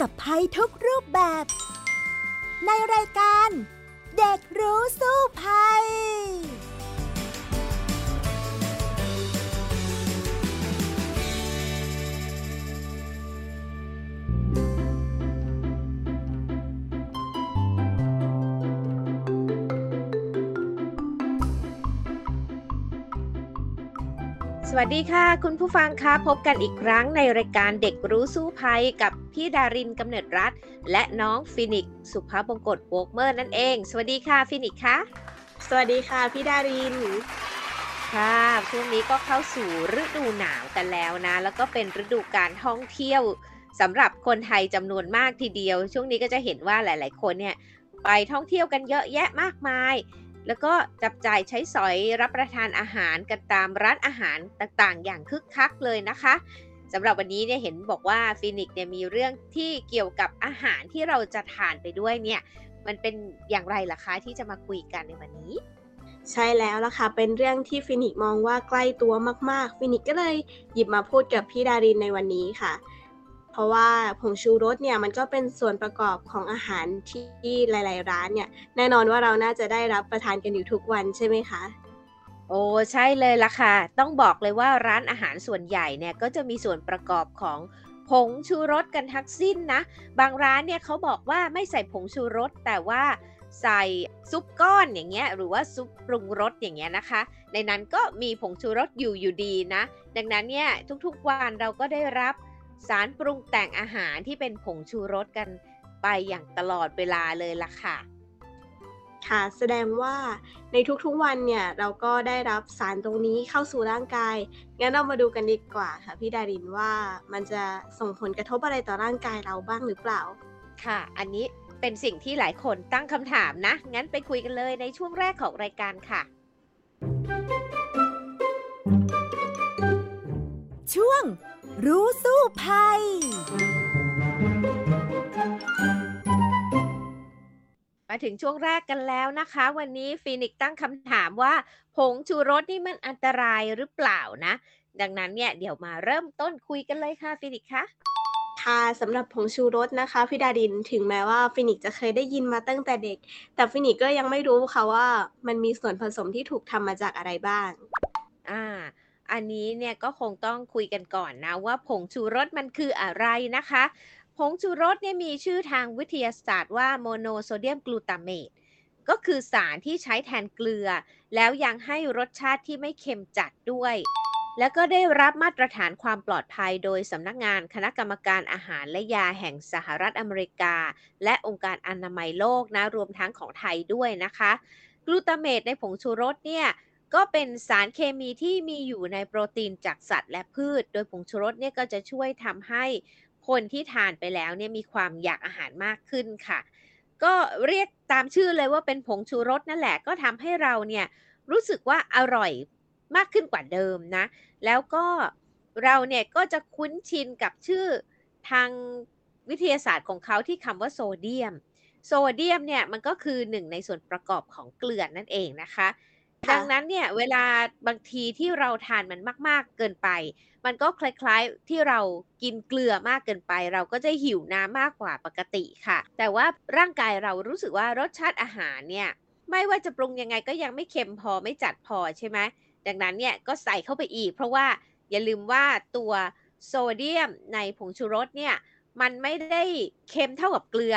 กับภัยทุกรูปแบบ ในรายการ เด็กรู้สู้ภัย สวัสดีค่ะ คุณผู้ฟังคะพบกันอีกครั้งในรายการเด็กรู้สู้ภัยกับ พี่ดารินกำเนิดรัฐ และน้องฟินิกสุภาพบงกตโวกเมอร์นั่นเอง สวัสดีค่ะฟินิกคะสวัสดีค่ะพี่ดารินค่ะช่วงนี้ก็เข้าสู่ฤดูหนาวกันแล้วนะ แล้วก็เป็นฤดูการท่องเที่ยวสำหรับคนไทยจำนวนมากทีเดียว ช่วงนี้ก็จะเห็นว่าหลาย ๆ คนเนี่ยไปท่องเที่ยวกันเยอะแยะมากมาย แล้วก็จับจ่ายใช้สอยรับประทานอาหารกันตามร้านอาหารต่าง ๆ อย่างคึกคักเลยนะคะ สำหรับวันนี้เนี่ยเห็นบอกว่าฟินิกเนี่ยมีเรื่องที่เกี่ยวกับอาหารที่เราจะทานไปด้วยเนี่ย มันเป็นอย่างไรล่ะคะที่จะมาคุยกันในวันนี้ ใช่แล้วล่ะค่ะ เป็นเรื่องที่ฟินิกมองว่าใกล้ตัวมากๆ ฟินิกก็เลยหยิบมาพูดกับพี่ดารินในวันนี้ค่ะ เพราะว่าผงชูรสเนี่ยมันก็เป็นส่วนประกอบของอาหารที่หลาย ๆ ร้านเนี่ย แน่นอนว่าเราน่าจะได้รับประทานกันอยู่ทุกวันใช่ไหมคะ โอ้ใช่เลยล่ะค่ะ ต้องบอกเลยว่าร้านอาหารส่วนใหญ่เนี่ยก็จะมีส่วนประกอบของผงชูรสกันทั้งสิ้นนะ บางร้านเนี่ยเขาบอกว่าไม่ใส่ผงชูรสแต่ว่าใส่ซุปก้อนอย่างเงี้ยหรือว่าซุปปรุงรสอย่างเงี้ยนะคะ ในนั้นก็มีผงชูรสอยู่อยู่ดีนะ ดังนั้นเนี่ยทุกๆวันเราก็ได้รับสารปรุงแต่งอาหารที่เป็นผงชูรสกันไปอย่างตลอดเวลาเลยล่ะค่ะ ค่ะแสดงว่าในทุกๆวันเนี่ยเราก็ได้รับสารตรงนี้เข้าสู่ร่างกาย งั้นเรามาดูกันดีกว่าค่ะพี่ดารินว่ามันจะส่งผลกระทบอะไรต่อร่างกายเราบ้างหรือเปล่า ค่ะ อันนี้เป็นสิ่งที่หลายคนตั้งคำถามนะ งั้นไปคุยกันเลยในช่วงแรกของรายการค่ะ ช่วงรู้สู้ภัย มาถึงช่วงแรกกันแล้วนะคะ วันนี้ฟีนิกตั้งคำถามว่า ผงชูรสนี่มันอันตรายหรือเปล่านะ ดังนั้นเนี่ยเดี๋ยวมาเริ่มต้นคุยกันเลยค่ะฟีนิกคะค่ะสำหรับผงชูรสนะคะพี่ดารินถึงแม้ว่าฟินิกจะเคยได้ยินมาตั้งแต่เด็ก แต่ฟินิกก็ยังไม่รู้ค่ะว่ามันมีส่วนผสมที่ถูกทำมาจากอะไรบ้าง อ่า อันนี้เนี่ยก็คงต้องคุยกันก่อนนะว่าผงชูรสมันคืออะไรนะคะ ผงชูรสเนี่ยมีชื่อทางวิทยาศาสตร์ว่าโมโนโซเดียมกลูตาเมตก็คือสารที่ใช้แทนเกลือ แล้วยังให้รสชาติที่ไม่เค็มจัดด้วย แล้วก็ได้รับมาตรฐานความปลอดภัยโดยสำนักงานคณะกรรมการอาหารและยาแห่งสหรัฐอเมริกา และองค์การอนามัยโลกนะรวมทั้งของไทยด้วยนะคะกลูตาเมตในผงชูรสเนี่ยก็เป็นสารเคมีที่มีอยู่ในโปรตีนจากสัตว์และพืช โดยผงชูรสเนี่ยก็จะช่วยทำให้ คนที่ทานไปแล้วเนี่ยมีความอยากอาหารมากขึ้นค่ะ ก็เรียกตามชื่อเลยว่าเป็นผงชูรสนั่นแหละก็ทำให้เราเนี่ยรู้สึกว่าอร่อยมากขึ้นกว่าเดิมนะ แล้วก็เราเนี่ยก็จะคุ้นชินกับชื่อทางวิทยาศาสตร์ของเขาที่คำว่าโซเดียม โซเดียมเนี่ยมันก็คือหนึ่งในส่วนประกอบของเกลือนั่นเองนะคะ ดังนั้นเนี่ยเวลาบางทีที่เราทานมันมาก ๆ เกินไป มันก็คล้าย ๆ ที่เรากินเกลือมากเกินไป เราก็จะหิวน้ำมากกว่าปกติค่ะ แต่ว่าร่างกายเรารู้สึกว่ารสชาติอาหารเนี่ยไม่ว่าจะปรุงยังไงก็ยังไม่เค็มพอไม่จัดพอใช่ไหมดังนั้นเนี่ยก็ใส่เข้าไปอีก เพราะว่าอย่าลืมว่าตัวโซเดียมในผงชูรสเนี่ยมันไม่ได้เค็มเท่ากับเกลือ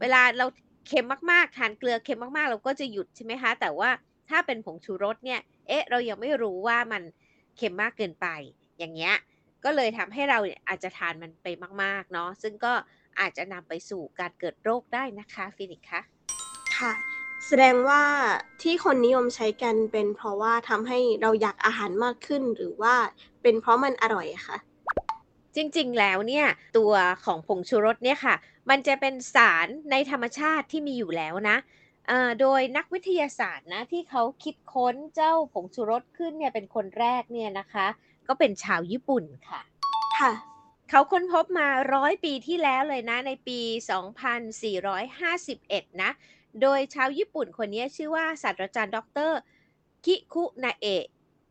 เวลาเราเค็มมากๆ ทานเกลือเค็มมากๆ เราก็จะหยุดใช่ไหมคะ แต่ว่า ถ้าเป็นผงชูรสเนี่ย เอ๊ะ เรายังไม่รู้ว่ามันเค็มมากเกินไป อย่างเงี้ย ก็เลยทำให้เราอาจจะทานมันไปมากๆเนาะ ซึ่งก็อาจจะนำไปสู่การเกิดโรคได้นะคะฟินิกคะ ค่ะ แสดงว่าที่คนนิยมใช้กันเป็นเพราะว่าทำให้เราอยากอาหารมากขึ้นหรือว่าเป็นเพราะมันอร่อยคะจริงๆ แล้วเนี่ยตัวของผงชูรสเนี่ยค่ะ มันจะเป็นสารในธรรมชาติที่มีอยู่แล้วนะ โดยนักวิทยาศาสตร์นะที่เขาคิดค้นเจ้าผงชูรสขึ้นเนี่ยเป็นคนแรกเนี่ยนะคะ ก็เป็นชาวญี่ปุ่นค่ะ ค่ะ เขาค้นพบมาร้อยปีที่แล้วเลยนะในปี 2451 นะ โดยชาวญี่ปุ่นคนนี้ชื่อว่าศาสตราจารย์ดรคิคุนาเอะ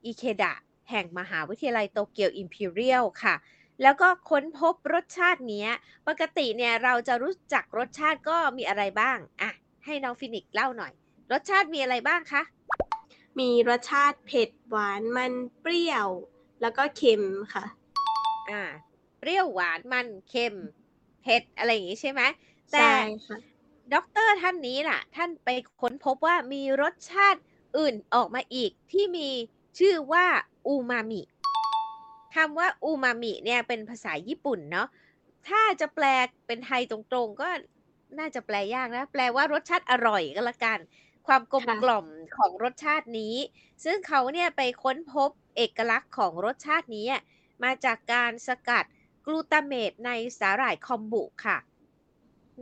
อิเคดะแห่งมหาวิทยาลัยโตเกียวอิมพีเรียลค่ะแล้วก็ค้นพบรสชาติเนี้ยปกติเนี่ยเราจะรู้จักรสชาติก็มีอะไรบ้าง อะ ให้น้องฟินิกซ์เล่าหน่อย รสชาติมีอะไรบ้างคะ มีรสชาติเผ็ดหวานมันเปรี้ยว แล้วก็เค็มค่ะ อ่า เปรี้ยวหวานมันเค็มเผ็ดอะไรอย่างงี้ใช่ไหมแต่ใช่ค่ะด็อกเตอร์ท่านนี้ล่ะ ท่านไปค้นพบว่ามีรสชาติอื่นออกมาอีกที่มีชื่อว่าอูมามิคำว่าอูมามิเนี่ยเป็นภาษาญี่ปุ่นเนาะถ้าจะแปลเป็นไทยตรงๆ ก็ น่าจะแปลยากนะ แปลว่ารสชาติอร่อยก็แล้วกัน ความกลมค่ะ กล่อมของรสชาตินี้ ซึ่งเขาเนี่ยไปค้นพบเอกลักษณ์ของรสชาตินี้อะมาจากการสกัดกลูตาเมตในสาหร่ายคอมบุค่ะ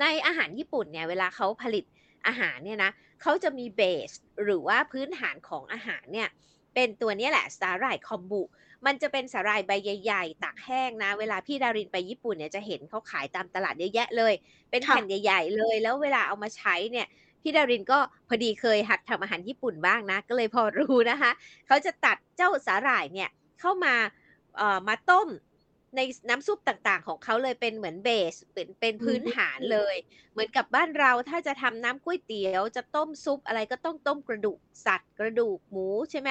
ในอาหารญี่ปุ่นเนี่ยเวลาเขาผลิตอาหารเนี่ยนะเขาจะมีเบสหรือว่าพื้นฐานของอาหารเนี่ยเป็นตัวเนี้ยแหละสาหร่ายคอมบุ มันจะเป็นสาหร่ายใบใหญ่ๆตากแห้งนะ เวลาพี่ดารินไปญี่ปุ่นเนี่ยจะเห็นเขาขายตามตลาดเยอะแยะเลย เป็นค่ะแผ่นใหญ่ ๆ เลย แล้วเวลาเอามาใช้เนี่ยพี่ดารินก็พอดีเคยหัดทำอาหารญี่ปุ่นบ้างนะ ก็เลยพอรู้นะคะเขาจะตัดเจ้าสาหร่ายเนี่ยเข้ามาเอ่อมาต้มในน้ำซุปต่างๆ ของเขาเลยเป็นเหมือนเบสเป็นเป็นพื้นฐานเลย เหมือนกับบ้านเราถ้าจะทำน้ำก๋วยเตี๋ยว จะต้มซุปอะไรก็ต้องต้มกระดูกสัตว์กระดูกหมูใช่ไหม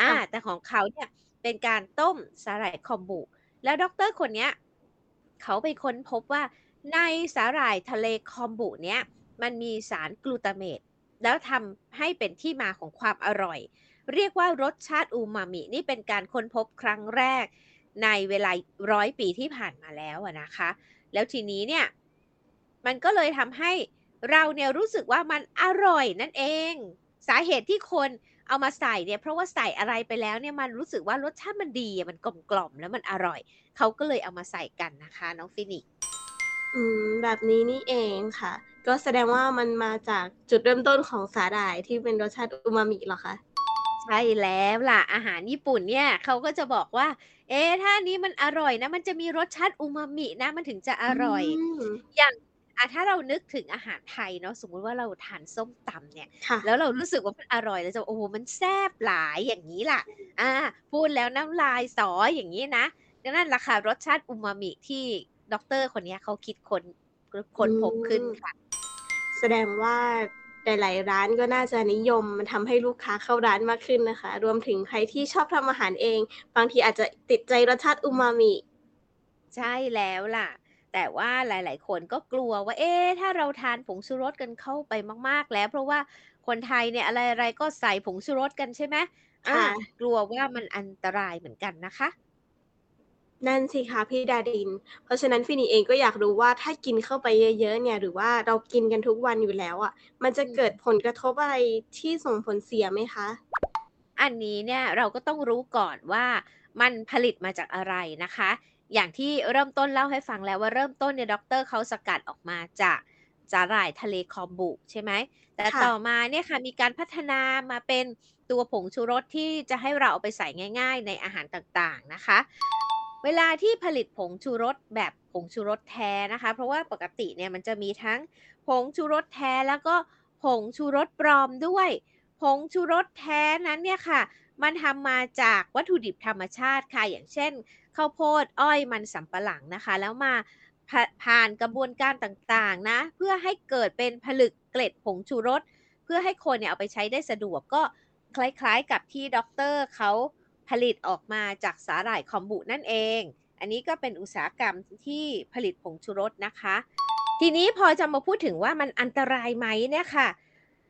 อ่าค่ะแต่ของเขาเนี่ย เป็นการต้มสาหร่ายคอมบุ แล้วด็อกเตอร์คนเนี้ยเขาไปค้นพบว่าในสาหร่ายทะเลคอมบุเนี้ยมันมีสารกลูตาเมต แล้วทำให้เป็นที่มาของความอร่อย เรียกว่ารสชาติอูมามิ นี่เป็นการค้นพบครั้งแรกในเวลาร้อยปีที่ผ่านมาแล้วนะคะ แล้วทีนี้เนี่ย มันก็เลยทำให้เราเนี่ยรู้สึกว่ามันอร่อยนั่นเอง สาเหตุที่คน เอามาใส่เนี่ยเพราะว่าใส่อะไรไปแล้วเนี่ยมันรู้สึกว่ารสชาติมันดีอะมันกลมกล่อมแล้วมันอร่อย เขาก็เลยเอามาใส่กันนะคะ น้องฟินิกซ์อืมแบบนี้นี่เองค่ะ ก็แสดงว่ามันมาจากจุดเริ่มต้นของสาหร่ายที่เป็นรสชาติอูมามิเหรอคะใช่แล้วล่ะอาหารญี่ปุ่นเนี่ยเขาก็จะบอกว่า เอ๊ะถ้าอันนี้มันอร่อยนะ มันจะมีรสชาติอูมามินะมันถึงจะอร่อยมอย่าง อะถ้าเรานึกถึงอาหารไทยเนาะสมมุติว่าเราทานส้มตำเนี่ย ค่ะ แล้วเรารู้สึกว่ามันอร่อยแล้วจะโอ้โหมันแซ่บหลายอย่างนี้ล่ะ อ่า พูดแล้วน้ำลายสออย่างนี้นะนั่นแหละค่ะรสชาติอูมามิที่ด็อกเตอร์คนเนี้ยเขาคิดค้นค้นพบขึ้นค่ะ แสดงว่าหลายๆร้านก็น่าจะนิยมมันทำให้ลูกค้าเข้าร้านมากขึ้นนะคะ รวมถึงใครที่ชอบทำอาหารเอง บางทีอาจจะติดใจรสชาติอูมามิ ใช่แล้วล่ะ แต่ว่าหลาย ๆ คนก็กลัวว่า เอ๊ะ ถ้าเราทานผงชูรสกันเข้าไปมาก ๆ แล้ว เพราะว่าคนไทยเนี่ยอะไรๆ ก็ใส่ผงชูรสกันใช่ไหมอาค่ะ กลัวว่ามันอันตรายเหมือนกันนะคะ นั่นสิคะพี่ดาริน เพราะฉะนั้นฟินิเองก็อยากรู้ว่าถ้ากินเข้าไปเยอะๆเนี่ย หรือว่าเรากินกันทุกวันอยู่แล้วอะ มันจะเกิดผลกระทบอะไรที่ส่งผลเสียไหมคะ อันนี้เนี่ยเราก็ต้องรู้ก่อนว่ามันผลิตมาจากอะไรนะคะ อย่างที่เริ่มต้นเล่าให้ฟังแล้วว่าเริ่มต้นเนี่ยด็อกเตอร์เขาสกัดออกมาจากสาหร่ายทะเลคอมบุใช่ไหม แต่ค่ะต่อมาเนี่ยค่ะมีการพัฒนามาเป็นตัวผงชูรสที่จะให้เราเอาไปใส่ง่าย ๆ ในอาหารต่างๆนะคะ เวลาที่ผลิตผงชูรสแบบผงชูรสแท้นะคะ เพราะว่าปกติเนี่ยมันจะมีทั้งผงชูรสแท้แล้วก็ผงชูรสปลอมด้วย ผงชูรสแท้นั้นเนี่ยค่ะ มันทำมาจากวัตถุดิบธรรมชาติค่ะ อย่างเช่นข้าวโพดอ้อยมันสำปะหลังนะคะ แล้วมาผ่าผ่านกระบวนการต่างๆนะ เพื่อให้เกิดเป็นผลึกเกล็ดผงชูรส เพื่อให้คนเนี่ยเอาไปใช้ได้สะดวกก็คล้ายๆกับที่ด็อกเตอร์เขาผลิตออกมาจากสาหร่ายคอมบุนั่นเอง อันนี้ก็เป็นอุตสาหกรรมที่ผลิตผงชูรสนะคะ ทีนี้พอจะมาพูดถึงว่ามันอันตรายไหมเนี่ยค่ะ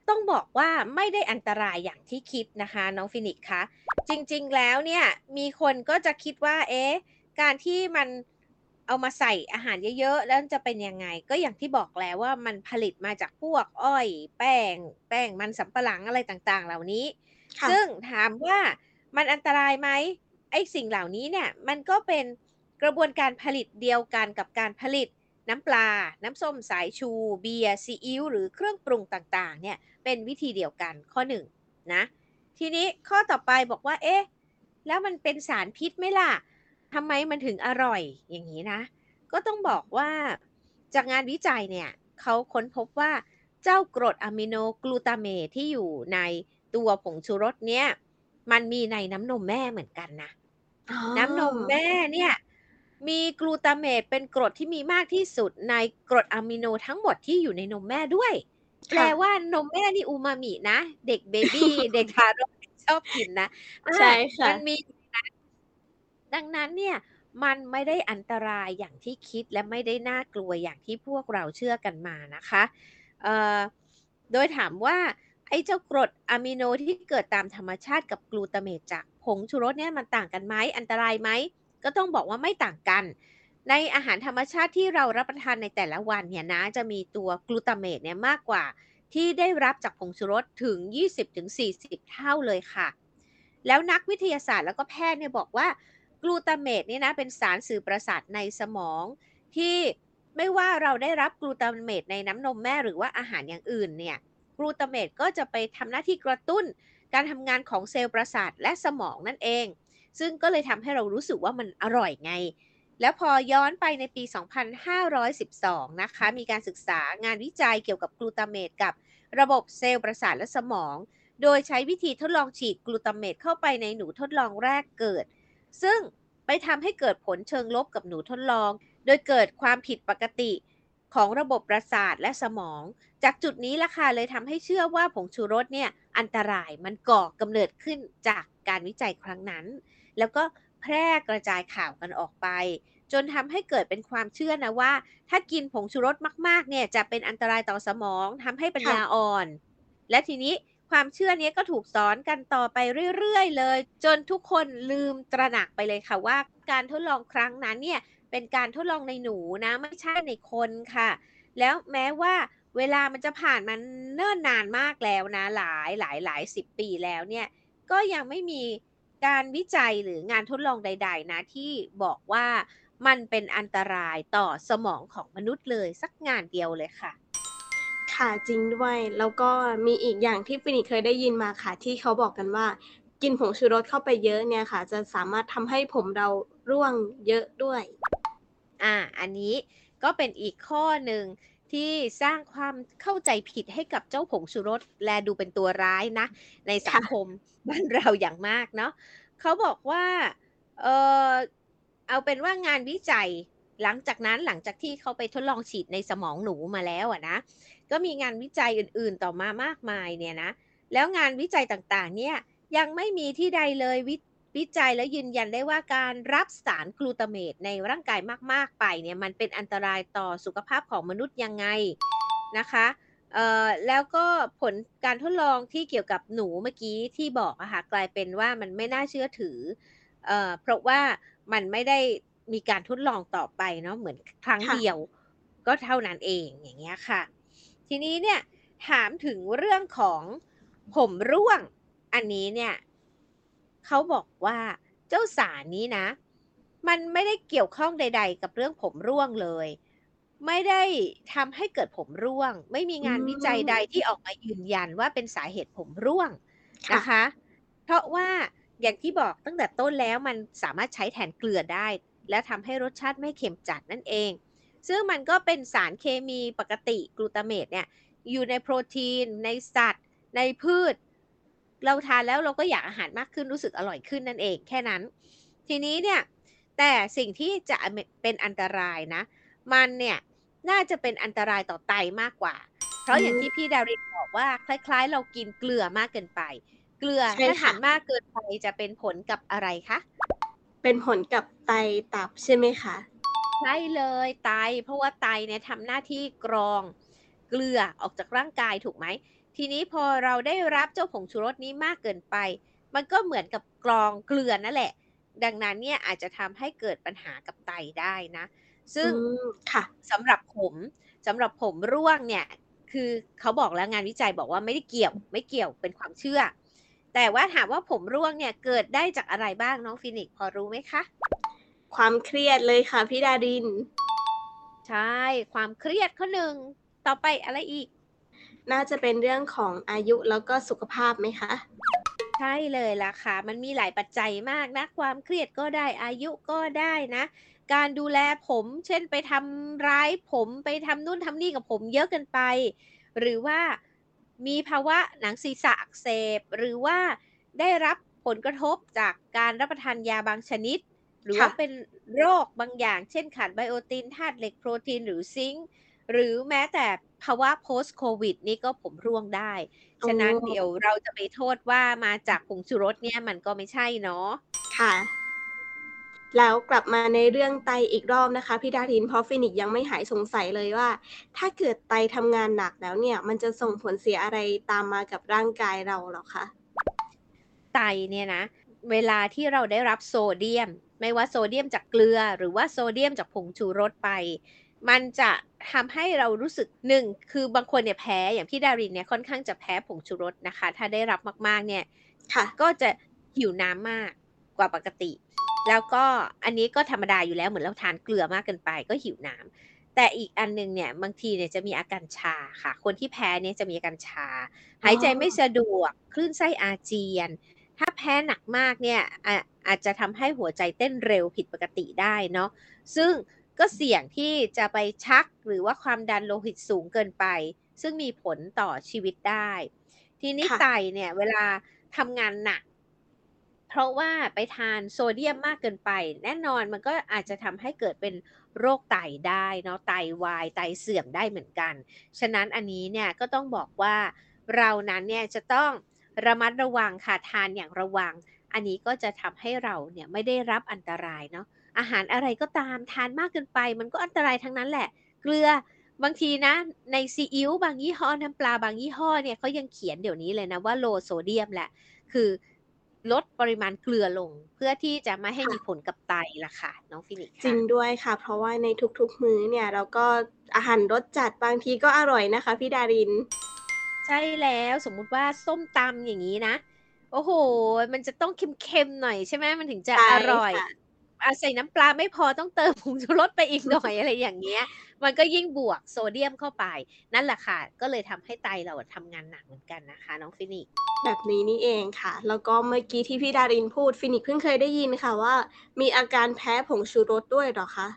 ต้องบอกว่าไม่ได้อันตรายอย่างที่คิดนะคะ น้องฟินิกส์คะจริงๆแล้วเนี่ยมีคนก็จะคิดว่า เอ๊ะการที่มันเอามาใส่อาหารเยอะๆ แล้วจะเป็นยังไง ก็อย่างที่บอกแล้วว่ามันผลิตมาจากพวกอ้อย แป้ง แป้งมันสำปะหลังอะไรต่างๆ เหล่านี้ ค่ะซึ่งถามว่ามันอันตรายไหมไอ้สิ่งเหล่านี้เนี่ยมันก็เป็นกระบวนการผลิตเดียวกันกับการผลิต น้ำปลา น้ำส้มสายชู เบียร์ซีอิ๊วหรือเครื่องปรุงต่างๆ เนี่ยเป็นวิธีเดียวกันข้อหนึ่งนะ ทีนี้ข้อต่อไปบอกว่า เอ๊ะ แล้วมันเป็นสารพิษไหมล่ะทำไมมันถึงอร่อยอย่างนี้นะ ก็ต้องบอกว่าจากงานวิจัยเนี่ยเขาค้นพบว่าเจ้ากรดอะมิโนกลูตาเมตที่อยู่ในตัวผงชูรสเนี่ย มันมีในน้ำนมแม่เหมือนกันนะอ๋อน้ำนมแม่เนี่ย มีกลูตาเมตเป็นกรดที่มีมากที่สุดในกรดอะมิโนทั้งหมดที่อยู่ในนมแม่ด้วย แปลค่ะว่านมแม่นี่อูมามินะ เด็กเบบี้เด็กทารกชอบกินนะอาใช่ค่ะมันมีอยู่ในนั้นดังนั้นเนี่ยมันไม่ได้อันตรายอย่างที่คิดและไม่ได้น่ากลัวอย่างที่พวกเราเชื่อกันมานะคะเอ่อโดยถามว่าไอ้เจ้ากรดอะมิโนที่เกิดตามธรรมชาติกับกลูตาเมตจากผงชูรสเนี่ยมันต่างกันไหมอันตรายไหม ก็ต้องบอกว่าไม่ต่างกัน ในอาหารธรรมชาติที่เรารับประทานในแต่ละวันเนี่ยนะจะมีตัวกลูตาเมตเนี่ยมากกว่าที่ได้รับจากผงชูรสถึง 20-40 เท่าเลยค่ะ แล้วนักวิทยาศาสตร์แล้วก็แพทย์เนี่ยบอกว่ากลูตาเมตเนี่ยนะเป็นสารสื่อประสาทในสมองที่ไม่ว่าเราได้รับกลูตาเมตในน้ำนมแม่หรือว่าอาหารอย่างอื่นเนี่ยกลูตาเมตก็จะไปทำหน้าที่กระตุ้น การทำงานของเซลล์ประสาทและสมองนั่นเอง ซึ่งก็เลยทำให้เรารู้สึกว่ามันอร่อยไง แล้วพอย้อนไปในปี 2512 นะคะ มีการศึกษางานวิจัยเกี่ยวกับกลูตาเมตกับระบบเซลล์ประสาทและสมอง โดยใช้วิธีทดลองฉีดกลูตาเมตเข้าไปในหนูทดลองแรกเกิด ซึ่งไปทำให้เกิดผลเชิงลบกับหนูทดลอง โดยเกิดความผิดปกติของระบบประสาทและสมอง จากจุดนี้ล่ะค่ะเลยทำให้เชื่อว่าผงชูรสเนี่ยอันตรายมันก่อกำเนิดขึ้นจากการวิจัยครั้งนั้น แล้วก็แพร่กระจายข่าวกันออกไป จนทำให้เกิดเป็นความเชื่อนะว่า ถ้ากินผงชูรสมากๆ เนี่ยจะเป็นอันตรายต่อสมองทำให้ปัญญาอ่อน และทีนี้ความเชื่อนี้ก็ถูกสอนกันต่อไปเรื่อยๆเลย จนทุกคนลืมตระหนักไปเลยค่ะว่า การทดลองครั้งนั้นเนี่ยเป็นการทดลองในหนูนะ ไม่ใช่ในคนค่ะ แล้วแม้ว่าเวลามันจะผ่านมันเนิ่นนานมากแล้วนะ หลายหลายหลายสิบปีแล้วเนี่ย ก็ยังไม่มี การวิจัยหรืองานทดลองใด ๆ นะที่บอกว่ามันเป็นอันตรายต่อสมองของมนุษย์เลยสักงานเดียวเลยค่ะ ค่ะจริงด้วย แล้วก็มีอีกอย่างที่ฟินิกเคยได้ยินมาค่ะ ที่เขาบอกกันว่า กินผงชูรสเข้าไปเยอะเนี่ยค่ะ จะสามารถทำให้ผมเราร่วงเยอะด้วย อ่า อันนี้ก็เป็นอีกข้อหนึ่ง ที่สร้างความเข้าใจผิดให้กับเจ้าผงชูรสและดูเป็นตัวร้ายนะ ในสังคมบ้านเราอย่างมากเนาะเขาบอกว่าเออเอาเป็นว่างานวิจัยหลังจากนั้นหลังจากที่เขาไปทดลองฉีดในสมองหนูมาแล้วอะนะก็มีงานวิจัยอื่นๆต่อมามากมายเนี่ยนะแล้วงานวิจัยต่างๆเนี่ยยังไม่มีที่ใดเลยวิ วิจัยและยืนยันได้ว่าการรับสารกลูตาเมตในร่างกายมากๆไปเนี่ยมันเป็นอันตรายต่อสุขภาพของมนุษย์ยังไงนะคะเอ่อแล้วก็ผลการทดลองที่เกี่ยวกับหนูเมื่อกี้ที่บอกอะค่ะกลายเป็นว่ามันไม่น่าเชื่อถือเอ่อเพราะว่ามันไม่ได้มีการทดลองต่อไปเนาะเหมือนครั้งค่ะเดียวก็เท่านั้นเองอย่างเงี้ยค่ะ ทีนี้เนี่ยถามถึงเรื่องของผมร่วงอันนี้เนี่ย เขาบอกว่าเจ้าสารนี้นะ มันไม่ได้เกี่ยวข้องใด ๆ กับเรื่องผมร่วงเลย ไม่ได้ทำให้เกิดผมร่วง ไม่มีงานอืมวิจัยใดที่ออกมายืนยันว่าเป็นสาเหตุผมร่วงค่ะ นะคะ เพราะว่าอย่างที่บอกตั้งแต่ต้นแล้วมันสามารถใช้แทนเกลือได้ และทำให้รสชาติไม่เค็มจัดนั่นเอง ซึ่งมันก็เป็นสารเคมีปกติกลูตาเมตเนี่ยอยู่ในโปรตีน ในสัตว์ ในพืช เราทานแล้วเราก็อยากอาหารมากขึ้นรู้สึกอร่อยขึ้นนั่นเองแค่นั้น ทีนี้เนี่ยแต่สิ่งที่จะเป็นอันตรายนะ มันเนี่ยน่าจะเป็นอันตรายต่อไตมากกว่า เพราะอย่างที่พี่ดารินบอกว่าคล้าย ๆ เรากินเกลือมากเกินไป เกลือใช่ถ้าค่ะทานมากเกินไปจะเป็นผลกับอะไรคะเป็นผลกับไตตับใช่ไหมคะใช่เลยไต เพราะว่าไตเนี่ยทำหน้าที่กรองเกลือออกจากร่างกายถูกไหม ทีนี้พอเราได้รับเจ้าผงชูรสนี้มากเกินไป มันก็เหมือนกับกรองเกลือนั่นแหละ ดังนั้นเนี่ยอาจจะทำให้เกิดปัญหากับไตได้นะ ซึ่งอืมค่ะสำหรับผมสำหรับผมร่วงเนี่ย คือเขาบอกแล้วงานวิจัยบอกว่าไม่ได้เกี่ยวไม่เกี่ยวเป็นความเชื่อ แต่ว่าถามว่าผมร่วงเนี่ยเกิดได้จากอะไรบ้างน้องฟินิกซ์พอรู้ไหมคะความเครียดเลยค่ะพี่ดาริน ใช่ ความเครียดข้อหนึ่งต่อไปอะไรอีก น่าจะเป็นเรื่องของอายุแล้วก็สุขภาพไหมคะใช่เลยล่ะค่ะ มันมีหลายปัจจัยมากนะ ความเครียดก็ได้อายุก็ได้นะ การดูแลผม เช่นไปทำร้ายผมไปทำนู่นทำนี่กับผมเยอะเกินไป หรือว่ามีภาวะหนังศีรษะอักเสบ หรือว่าได้รับผลกระทบจากการรับประทานยาบางชนิด หรือว่าค่ะเป็นโรคบางอย่าง เช่นขาดไบโอตินธาตุเหล็กโปรตีนหรือซิงค์ หรือแม้แต่ภาวะ post covid นี่ก็ผมร่วงได้ ฉะนั้นโอ้เดี๋ยวเราจะไปโทษว่ามาจากผงชูรสเนี่ยมันก็ไม่ใช่เนาะค่ะ แล้วกลับมาในเรื่องไตอีกรอบนะคะพี่ดารินเพราะฟินิกซ์ยังไม่หายสงสัยเลยว่า ถ้าเกิดไตทำงานหนักแล้วเนี่ย มันจะส่งผลเสียอะไรตามมากับร่างกายเราเหรอคะไตเนี่ยนะ เวลาที่เราได้รับโซเดียม ไม่ว่าโซเดียมจากเกลือ หรือว่าโซเดียมจากผงชูรสไป มันจะทำให้เรารู้สึกหนึ่งคือบางคนเนี่ยแพ้อย่างพี่ดารินเนี่ยค่อนข้างจะแพ้ผงชูรสนะคะ ถ้าได้รับมากๆเนี่ยค่ะก็จะหิวน้ำมากกว่าปกติ แล้วก็อันนี้ก็ธรรมดาอยู่แล้วเหมือนเราทานเกลือมากเกินไปก็หิวน้ำแต่อีกอันหนึงเนี่ยบางทีเนี่ยจะมีอาการชาค่ะ คนที่แพ้เนี่ยจะมีอาการชา หายใจไม่สะดวกคลื่นไส้อาเจียน ถ้าแพ้หนักมากเนี่ยอาอาจจะทำให้หัวใจเต้นเร็วผิดปกติได้เนาะซึ่ง ก็เสี่ยงที่จะไปชักหรือว่าความดันโลหิตสูงเกินไป ซึ่งมีผลต่อชีวิตได้ ทีนี้ค่ะไตเนี่ย เวลาทำงานหนัก เพราะว่าไปทานโซเดียมมากเกินไป แน่นอนมันก็อาจจะทำให้เกิดเป็นโรคไตได้เนาะไตวายไตเสื่อมได้เหมือนกัน ฉะนั้นอันนี้เนี่ยก็ต้องบอกว่าเรานั้นเนี่ยจะต้องระมัดระวังค่ะทานอย่างระวัง อันนี้ก็จะทำให้เราเนี่ยไม่ได้รับอันตรายเนาะ อาหารอะไรก็ตามทานมากเกินไป มันก็อันตรายทั้งนั้นแหละ เกลือบางทีนะในซีอิ๊วบางยี่ห้อน้ำปลาบางยี่ห้อเนี่ยเขายังเขียนเดี๋ยวนี้เลยนะว่า low โซเดียมแหละ คือลดปริมาณเกลือลงเพื่อที่จะไม่ให้ค่ะมีผลกับไตล่ะค่ะ น้องฟินิกซ์จริงค่ะด้วยค่ะ เพราะว่าในทุกๆมื้อเนี่ย เราก็อาหารรสจัดบางทีก็อร่อยนะคะพี่ดาริน ใช่แล้วสมมุติว่าส้มตำอย่างนี้นะ โอ้โห มันจะต้องเค็มๆหน่อยใช่ไหมมันถึงจะใช่อร่อยค่ะอา ใส่น้ำปลาไม่พอต้องเติมผงชูรสไปอีกหน่อยอะไรอย่างเงี้ย มันก็ยิ่งบวกโซเดียมเข้าไป นั่นแหละค่ะ ก็เลยทำให้ไตเราอะทำงานหนักเหมือนกันนะคะ น้องฟินิกซ์แบบนี้นี่เองค่ะ แล้วก็เมื่อกี้ที่พี่ดารินพูดฟินิกซ์เพิ่งเคยได้ยินค่ะว่า มีอาการแพ้ผงชูรสด้วยเหรอคะ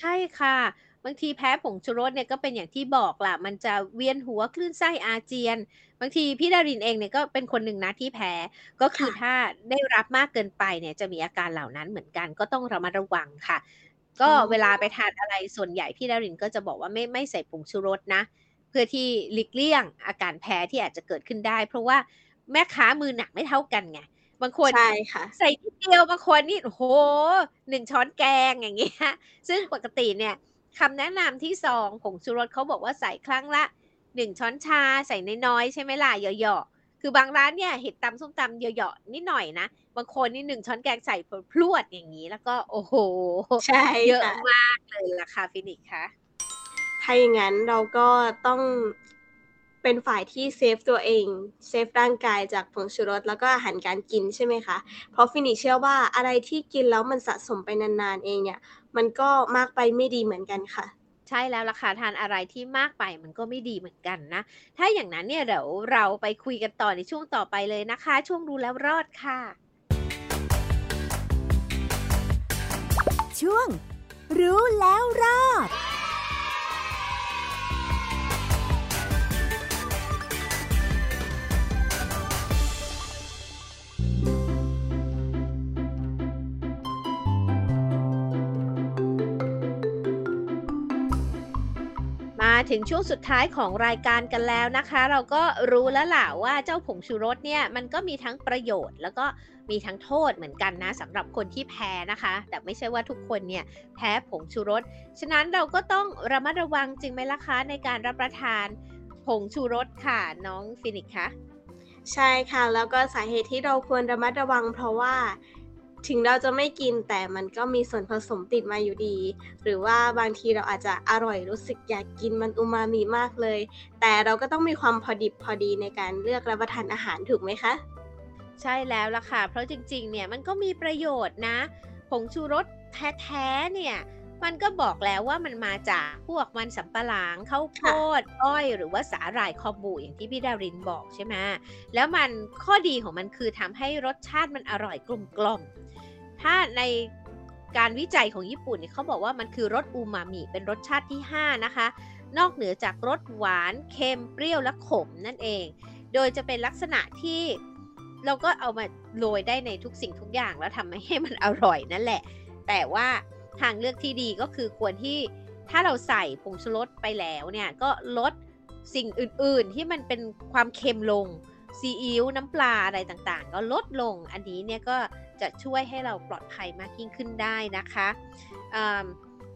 ใช่ค่ะ บางทีแพ้ผงชูรสเนี่ยก็เป็นอย่างที่บอกล่ะ มันจะเวียนหัวคลื่นไส้อาเจียน บางทีพี่ดารินเองเนี่ยก็เป็นคนหนึ่งนะที่แพ้ก็คือค่ะถ้าได้รับมากเกินไปเนี่ยจะมีอาการเหล่านั้นเหมือนกันก็ต้องระมัดระวังค่ะ ก็อ๋อเวลาไปทานอะไรส่วนใหญ่พี่ดารินก็จะบอกว่าไม่ไม่ใส่ผงชูรสนะ เพื่อที่หลีกเลี่ยงอาการแพ้ที่อาจจะเกิดขึ้นได้ เพราะว่าแม่ค้ามือหนักไม่เท่ากันไงบางคนใช่ค่ะใส่นิดเดียวบางคนนี่โอ้โหหนึ่งช้อนแกงอย่างเงี้ยซึ่งปกติเนี่ย คำแนะนำที่ซองผงชูรสเขาบอกว่าใส่ครั้งละหนึ่งช้อนชาใส่น้อยๆใช่ไหมล่ะเหยาะๆคือบางร้านเนี่ยเห็ดตำส้มตำเหยาะๆนิดหน่อยนะบางคนนี่หนึ่งช้อนแกงใส่พรวดอย่างนี้ แล้วก็โอ้โหใช่เยอะค่ะมากเลยล่ะค่ะฟินิกซ์คะถ้าอย่างนั้นเราก็ต้อง เป็นฝ่ายที่ save ตัวเอง save ร่างกายจากผงชูรสแล้วก็อาหารการกินใช่ไหมคะ เพราะฟินิกซ์เชื่อว่าอะไรที่กินแล้วมันสะสมไปนานๆเองเนี่ย มันก็มากไปไม่ดีเหมือนกันค่ะ ใช่แล้วล่ะค่ะทานอะไรที่มากไปมันก็ไม่ดีเหมือนกันนะ ถ้าอย่างนั้นเนี่ยเดี๋ยวเราไปคุยกันต่อในช่วงต่อไปเลยนะคะ ช่วงรู้แล้วรอดค่ะ ช่วง รู้แล้วรอด ถึงช่วงสุดท้ายของรายการกันแล้วนะคะ เราก็รู้แล้วล่ะว่าเจ้าผงชูรสเนี่ยมันก็มีทั้งประโยชน์ แล้วก็มีทั้งโทษเหมือนกันนะสำหรับคนที่แพ้นะคะ แต่ไม่ใช่ว่าทุกคนเนี่ยแพ้ผงชูรส ฉะนั้นเราก็ต้องระมัดระวังจริงไหมล่ะคะในการรับประทานผงชูรสค่ะน้องฟินิกคะใช่ค่ะ แล้วก็สาเหตุที่เราควรระมัดระวังเพราะว่า ถึงเราจะไม่กินแต่มันก็มีส่วนผสมติดมาอยู่ดี หรือว่าบางทีเราอาจจะอร่อยรู้สึกอยากกินมันอูมามิมากเลย แต่เราก็ต้องมีความพอดิบพอดีในการเลือกรับประทานอาหารถูกไหมคะ ใช่แล้วล่ะค่ะ เพราะจริงๆ เนี่ยมันก็มีประโยชน์นะ ผงชูรสแท้ๆ เนี่ย มันก็บอกแล้วว่ามันมาจากพวกมันสำปะหลังข้าวโพดอ้อยหรือว่าสาหร่ายคอบูอย่างที่พี่ดารินบอกใช่ไหมแล้วมันข้อดีของมันคือทำให้รสชาติมันอร่อยกลมกล่อมถ้าในการวิจัยของญี่ปุ่นเนี่ยเขาบอกว่ามันคือรสอูมามิเป็นรสชาติที่ 5 นะคะ นอกเหนือจากรสหวานเค็มเปรี้ยวและขมนั่นเอง โดยจะเป็นลักษณะที่เราก็เอามาโรยได้ในทุกสิ่งทุกอย่างแล้วทำให้มันอร่อยนั่นแหละ แต่ว่า ทางเลือกที่ดีก็คือควรที่ถ้าเราใส่ผงชูรสไปแล้วเนี่ยก็ลดสิ่งอื่นๆ ที่มันเป็นความเค็มลงซีอิ๊วน้ำปลาอะไรต่างๆ ก็ลดลงอันนี้เนี่ยก็จะช่วยให้เราปลอดภัยมากยิ่งขึ้นได้นะคะอืม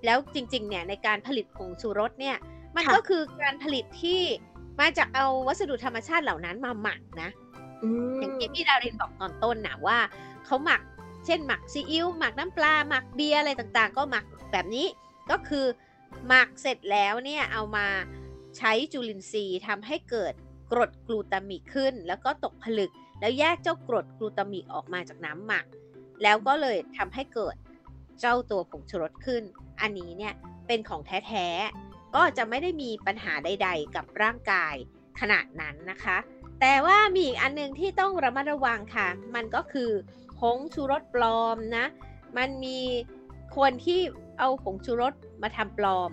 แล้วจริงๆเนี่ยในการผลิตผงชูรสเนี่ยมันค่ะก็คือการผลิตที่มาจากเอาวัสดุธรรมชาติเหล่านั้นมาหมักนะอือย่างมที่พี่ดารินบอกตอนต้นนะว่าเขาหมัก เช่นหมักซีอิ๊วหมักน้ำปลาหมักเบียร์อะไรต่างๆ ก็หมักแบบนี้ก็คือหมักเสร็จแล้วเนี่ยเอามาใช้จุลินทรีย์ทำให้เกิดกรดกลูตามิกขึ้น แล้วก็ตกผลึก แล้วแยกเจ้ากรดกลูตามิกออกมาจากน้ำหมัก แล้วก็เลยทำให้เกิดเจ้าตัวผงชูรสขึ้น อันนี้เนี่ยเป็นของแท้ๆ ก็จะไม่ได้มีปัญหาใด ๆ กับร่างกายขนาดนั้นนะคะ แต่ว่ามีอีกอันหนึงที่ต้องระมัดระวังค่ะ มันก็คือ ผงชูรสปลอมนะ มันมีคนที่เอาผงชูรสมาทำปลอม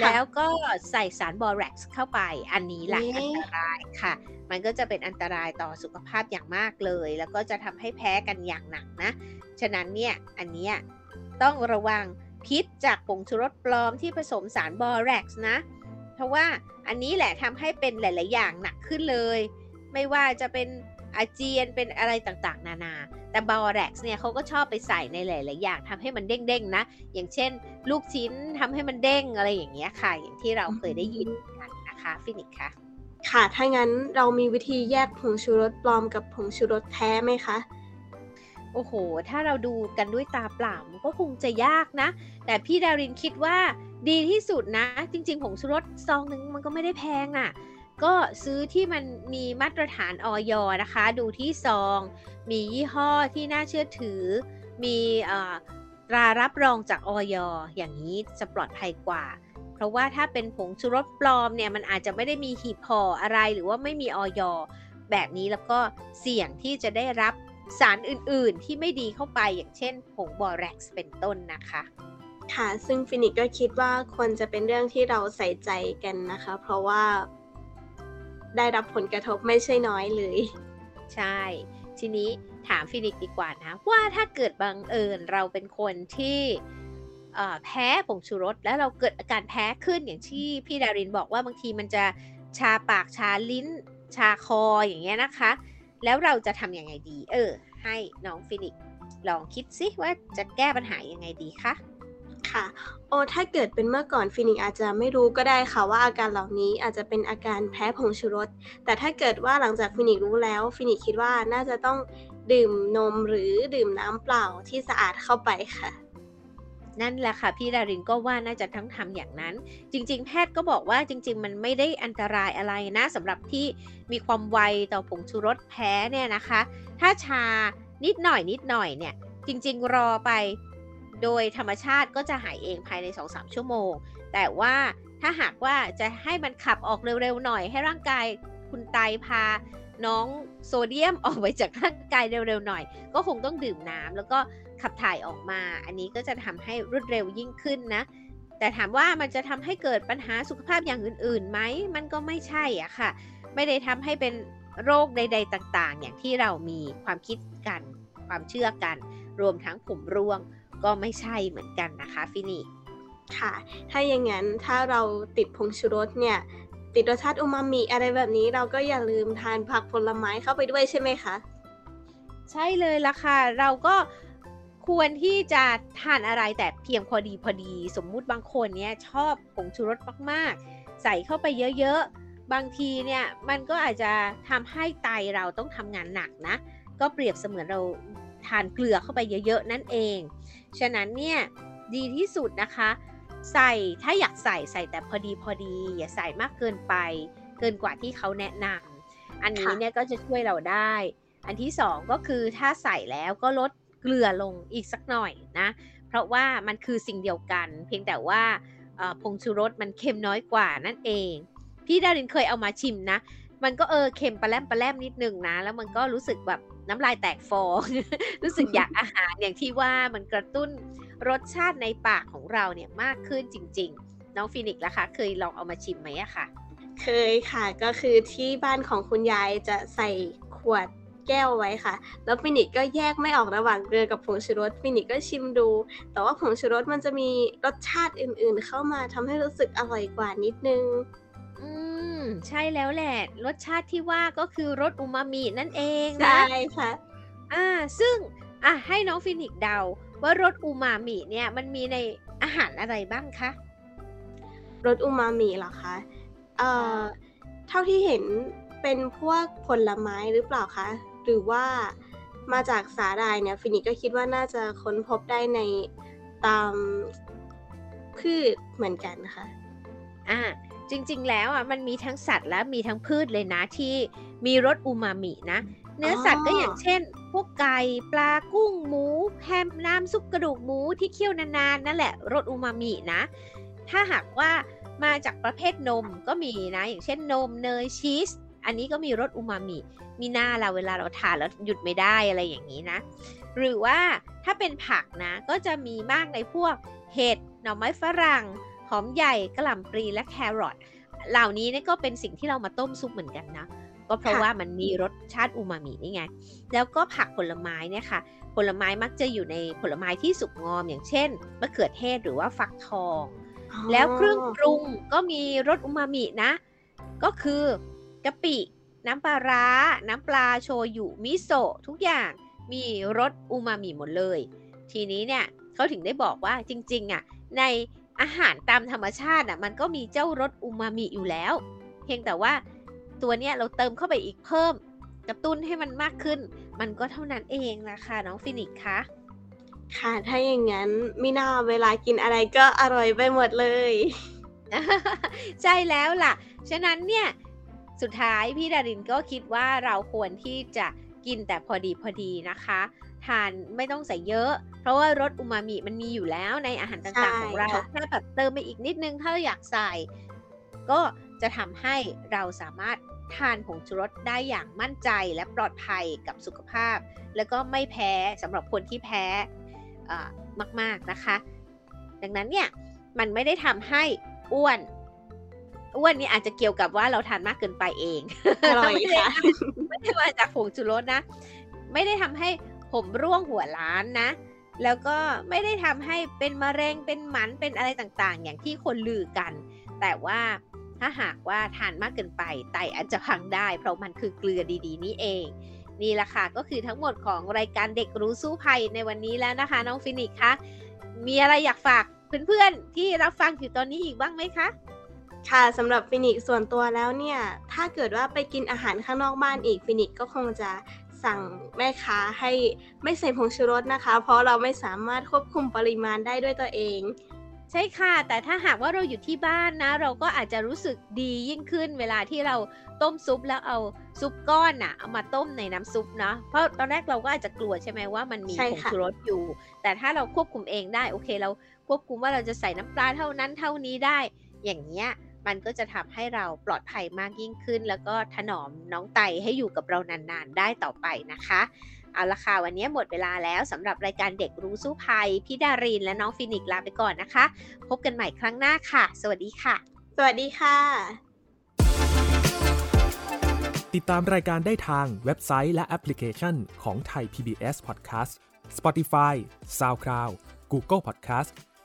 ค่ะแล้วก็ใส่สารบอแร็กซ์เข้าไปอันนี้แหละเอ๊ะอันตรายค่ะ มันก็จะเป็นอันตรายต่อสุขภาพอย่างมากเลย แล้วก็จะทำให้แพ้กันอย่างหนักนะ ฉะนั้นเนี่ยอันเนี้ยต้องระวังพิษจากผงชูรสปลอมที่ผสมสารบอแร็กซ์นะ เพราะว่าอันนี้แหละทำให้เป็นหลาย ๆ อย่างหนักขึ้นเลย ไม่ว่าจะเป็น อาเจียนเป็นอะไรต่างๆ นานา แต่บอแร็กซ์เนี่ยเขาก็ชอบไปใส่ในหลายๆอย่างทำให้มันเด้งๆนะ อย่างเช่น ลูกชิ้นทำให้มันเด้งอะไรอย่างเงี้ยค่ะ อย่างที่เราเคยได้ยินกันนะคะฟินิกส์ค่ะ ค่ะ ถ้างั้นเรามีวิธีแยกผงชูรสปลอมกับผงชูรสแท้ไหมคะโอ้โห ถ้าเราดูกันด้วยตาเปล่ามันก็คงจะยากนะ แต่พี่ดารินคิดว่าดีที่สุดนะ จริง ๆ ผงชูรสซองหนึ่งมันก็ไม่ได้แพงน่ะ ก็ซื้อที่มันมีมาตรฐานอย. นะคะ ดูที่ซอง มียี่ห้อที่น่าเชื่อถือ มีอตรารับรองจากออยอย่างนี้จะปลอดภัยกว่า เพราะว่าถ้าเป็นผงชูรสปลอมเนี่ยมันอาจจะไม่ได้มีหีบห่ออะไรหรือว่าไม่มีอย. แบบนี้แล้วก็เสี่ยงที่จะได้รับสารอื่น ๆ ที่ไม่ดีเข้าไปอย่างเช่น ผงบอแร็กซ์เป็นต้นนะคะค่ะซึ่งฟินิกซ์ก็คิดว่าควรจะเป็นเรื่องที่เราใส่ใจกันนะคะ เพราะว่า ได้รับผลกระทบไม่ใช่น้อยเลย ใช่ ทีนี้ถามฟินิกซ์ดีกว่านะ ว่าถ้าเกิดบังเอิญเราเป็นคนที่แพ้ผงชูรส แล้วเราเกิดอาการแพ้ขึ้นอย่างที่พี่ดารินบอกว่าบางทีมันจะชาปากชาลิ้น ชาคออย่างเงี้ยนะคะ แล้วเราจะทำยังไงดี เออ ให้น้องฟินิกซ์ลองคิดซิว่าจะแก้ปัญหายังไงดีคะ ค่ะ โอ้ถ้าเกิดเป็นเมื่อก่อนฟินิกซ์อาจจะไม่รู้ก็ได้ค่ะว่าอาการเหล่านี้อาจจะเป็นอาการแพ้ผงชูรส แต่ถ้าเกิดว่าหลังจากฟินิกซ์รู้แล้วฟินิกซ์คิดว่าน่าจะต้องดื่มนมหรือดื่มน้ำเปล่าที่สะอาดเข้าไปค่ะนั่นแหละค่ะพี่ดารินก็ว่าน่าจะทั้งทำอย่างนั้น จริง ๆ แพทย์ก็บอกว่าจริง ๆ มันไม่ได้อันตรายอะไรนะสำหรับที่มีความไวต่อผงชูรสแพ้เนี่ยนะคะ ถ้าชานิดหน่อยนิดหน่อยเนี่ย จริง ๆ รอไป โดยธรรมชาติก็จะหายเองภายใน 2-3 ชั่วโมง แต่ว่าถ้าหากว่าจะให้มันขับออกเร็วๆหน่อย ให้ร่างกายคุณไตพาน้องโซเดียมออกไปจากร่างกายเร็วๆหน่อย ก็คงต้องดื่มน้ำแล้วก็ขับถ่ายออกมา อันนี้ก็จะทำให้รวดเร็วยิ่งขึ้นนะ แต่ถามว่ามันจะทำให้เกิดปัญหาสุขภาพอย่างอื่นๆไหมมันก็ไม่ใช่อะค่ะ ไม่ได้ทำให้เป็นโรคใด ๆ ต่างๆ อย่างที่เรามีความคิดกัน ความเชื่อกัน รวมทั้งผมร่วง ก็ไม่ใช่เหมือนกันนะคะฟินิค่ะ ถ้าอย่างนั้นถ้าเราติดผงชูรสเนี่ย ติดรสชาติอูมามิอะไรแบบนี้เราก็อย่าลืมทานผักผลไม้เข้าไปด้วยใช่ไหมคะ ใช่เลยละค่ะ เราก็ควรที่จะทานอะไรแต่เพียงพอดีพอดี สมมุติบางคนเนี่ยชอบผงชูรสมากๆ ใส่เข้าไปเยอะๆ บางทีเนี่ยมันก็อาจจะทำให้ไตเราต้องทำงานหนักนะ ก็เปรียบเสมือนเราทานเกลือเข้าไปเยอะๆ นั่นเอง ฉะนั้นเนี่ยดีที่สุดนะคะ ใส่ถ้าอยากใส่ใส่แต่พอดีพอดี อย่าใส่มากเกินไป เกินกว่าที่เขาแนะนำอันนี้ค่ะเนี่ยก็จะช่วยเราได้ อันที่สองก็คือถ้าใส่แล้วก็ลดเกลือลงอีกสักหน่อยนะ เพราะว่ามันคือสิ่งเดียวกัน เพียงแต่ว่าเอ่อผงชูรสมันเค็มน้อยกว่านั่นเอง พี่ดารินเคยเอามาชิมนะ มันก็เออเค็มปลาแรมปลาแรมนิดนึงนะ แล้วมันก็รู้สึกแบบ น้ำลายแตกฟอง รู้สึกอยากอาหารอย่างที่ว่ามันกระตุ้นรสชาติในปากของเราเนี่ยมากขึ้นจริง ๆ น้องฟินิกส์ล่ะคะเคยลองเอามาชิมไหมอะค่ะเคยค่ะก็คือที่บ้านของคุณยายจะใส่ขวดแก้วไว้ค่ะ แล้วฟินิกซ์ก็แยกไม่ออกระหว่างเกลือกับผงชูรสฟินิกซ์ก็ชิมดู แต่ว่าผงชูรสมันจะมีรสชาติอื่นๆ เข้ามาทำให้รู้สึกอร่อยกว่านิดนึง อืม ใช่แล้วแหละ รสชาติที่ว่าก็คือรสอูมามินั่นเองใช่นะค่ะ อ่า ซึ่ง อะ ให้น้องฟินิกซ์เดา ว่ารสอูมามิเนี่ย มันมีในอาหารอะไรบ้างคะ รสอูมามิเหรอคะ เอ่อ เท่าที่เห็นเป็นพวกผลไม้หรือเปล่าคะ หรือว่ามาจากสาหร่ายเนี่ย ฟินิกก็คิดว่าน่าจะค้นพบได้ในตามพืชเหมือนกันค่ะอ่า จริง ๆ แล้วอะมันมีทั้งสัตว์และมีทั้งพืชเลยนะที่มีรสอูมามินะ เนื้อสัตว์ก็อย่างเช่น พวกไก่ปลากุ้งหมูแฮมน้ำซุปกระดูกหมูที่เคี่ยวนานๆนั่นแหละรสอูมามินะ ถ้าหากว่ามาจากประเภทนมก็มีนะ อย่างเช่นนมเนยชีส อันนี้ก็มีรสอูมามิมีหน้าเราเวลาเราทานแล้วหยุดไม่ได้อะไรอย่างนี้นะ หรือว่าถ้าเป็นผักนะก็จะมีมากในพวกเห็ดหน่อไม้ฝรั่ง หอมใหญ่กระหล่ำปลีและแครอทเหล่านี้เนี่ยก็เป็นสิ่งที่เรามาต้มซุปเหมือนกันนะ ก็เพราะค่ะว่ามันมีรสชาติอูมามินี่ไง แล้วก็ผักผลไม้เนี่ยค่ะ ผลไม้มักจะอยู่ในผลไม้ที่สุกงอมอย่างเช่นมะเขือเทศหรือว่าฟักทอง แล้วเครื่องปรุงก็มีรสอูมามินะ ก็คือกะปิ น้ำปลาร้า น้ำปลาโชยุมิโซะทุกอย่างมีรสอูมามิหมดเลย ทีนี้เนี่ยเขาถึงได้บอกว่าจริงๆอะใน อาหารตามธรรมชาติอะมันก็มีเจ้ารสอูมามิอยู่แล้ว เพียงแต่ว่าตัวเนี้ยเราเติมเข้าไปอีกเพิ่มกระตุ้นให้มันมากขึ้น มันก็เท่านั้นเองนะคะน้องฟินิกซ์คะค่ะถ้าอย่างนั้นมิน่าเวลากินอะไรก็อร่อยไปหมดเลย ใช่แล้วล่ะ ฉะนั้นเนี่ยสุดท้ายพี่ดารินก็คิดว่าเราควรที่จะกินแต่พอดีพอดีนะคะ ทานไม่ต้องใส่เยอะ เพราะว่ารสอูมามิมันมีอยู่แล้วในอาหารต่างๆของเราใช่ค่ะแค่แบบเติมไปอีกนิดนึงถ้าเราอยากใส่ ก็จะทำให้เราสามารถทานผงชูรสได้อย่างมั่นใจและปลอดภัยกับสุขภาพ แล้วก็ไม่แพ้สำหรับคนที่แพ้เอ่อมาก ๆนะคะ ดังนั้นเนี่ยมันไม่ได้ทำให้อ้วนอ้วนนี่อาจจะเกี่ยวกับว่าเราทานมากเกินไปเองอร่อยไม่ได้ค่ะไม่ได้มาจากผงชูรสนะ ไม่ได้ทำให้ ผมร่วงหัวล้านนะ แล้วก็ไม่ได้ทำให้เป็นมะเร็งเป็นหมันเป็นอะไรต่างๆ อย่างที่คนลือกัน แต่ว่าถ้าหากว่าทานมากเกินไปไตอาจจะพังได้ เพราะมันคือเกลือดีๆ นี่เอง นี่แหละค่ะก็คือทั้งหมดของรายการเด็กรู้สู้ภัยในวันนี้แล้วนะคะ น้องฟินิกซ์คะมีอะไรอยากฝากเพื่อนๆที่รับฟังอยู่ตอนนี้อีกบ้างไหมคะค่ะสำหรับฟินิกซ์ส่วนตัวแล้วเนี่ย ถ้าเกิดว่าไปกินอาหารข้างนอกบ้านอีกฟินิกซ์ก็คงจะ สั่งแม่ค้าให้ไม่ใส่ผงชูรสนะคะ เพราะเราไม่สามารถควบคุมปริมาณได้ด้วยตัวเอง ใช่ค่ะ แต่ถ้าหากว่าเราอยู่ที่บ้านนะ เราก็อาจจะรู้สึกดียิ่งขึ้นเวลาที่เราต้มซุปแล้วเอาซุปก้อนน่ะเอามาต้มในน้ำซุปเนาะเพราะตอนแรกเราก็อาจจะกลัวใช่ไหมว่ามันมีใช่ผงค่ะชูรสอยู่ แต่ถ้าเราควบคุมเองได้โอเค เราควบคุมว่าเราจะใส่น้ำปลาเท่านั้นเท่านี้ได้ อย่างเงี้ย มันก็จะทำให้เราปลอดภัยมากยิ่งขึ้น แล้วก็ถนอมน้องไตให้อยู่กับเรานานๆ ได้ต่อไปนะคะเอาละค่ะ วันนี้หมดเวลาแล้วสำหรับรายการเด็กรู้สู้ภัย พี่ดารินและน้องฟินิกซ์ลาไปก่อนนะคะ พบกันใหม่ครั้งหน้าค่ะ สวัสดีค่ะ สวัสดีค่ะ ติดตามรายการได้ทางเว็บไซต์และแอปพลิเคชันของไทย PBS Podcast Spotify SoundCloud Google Podcast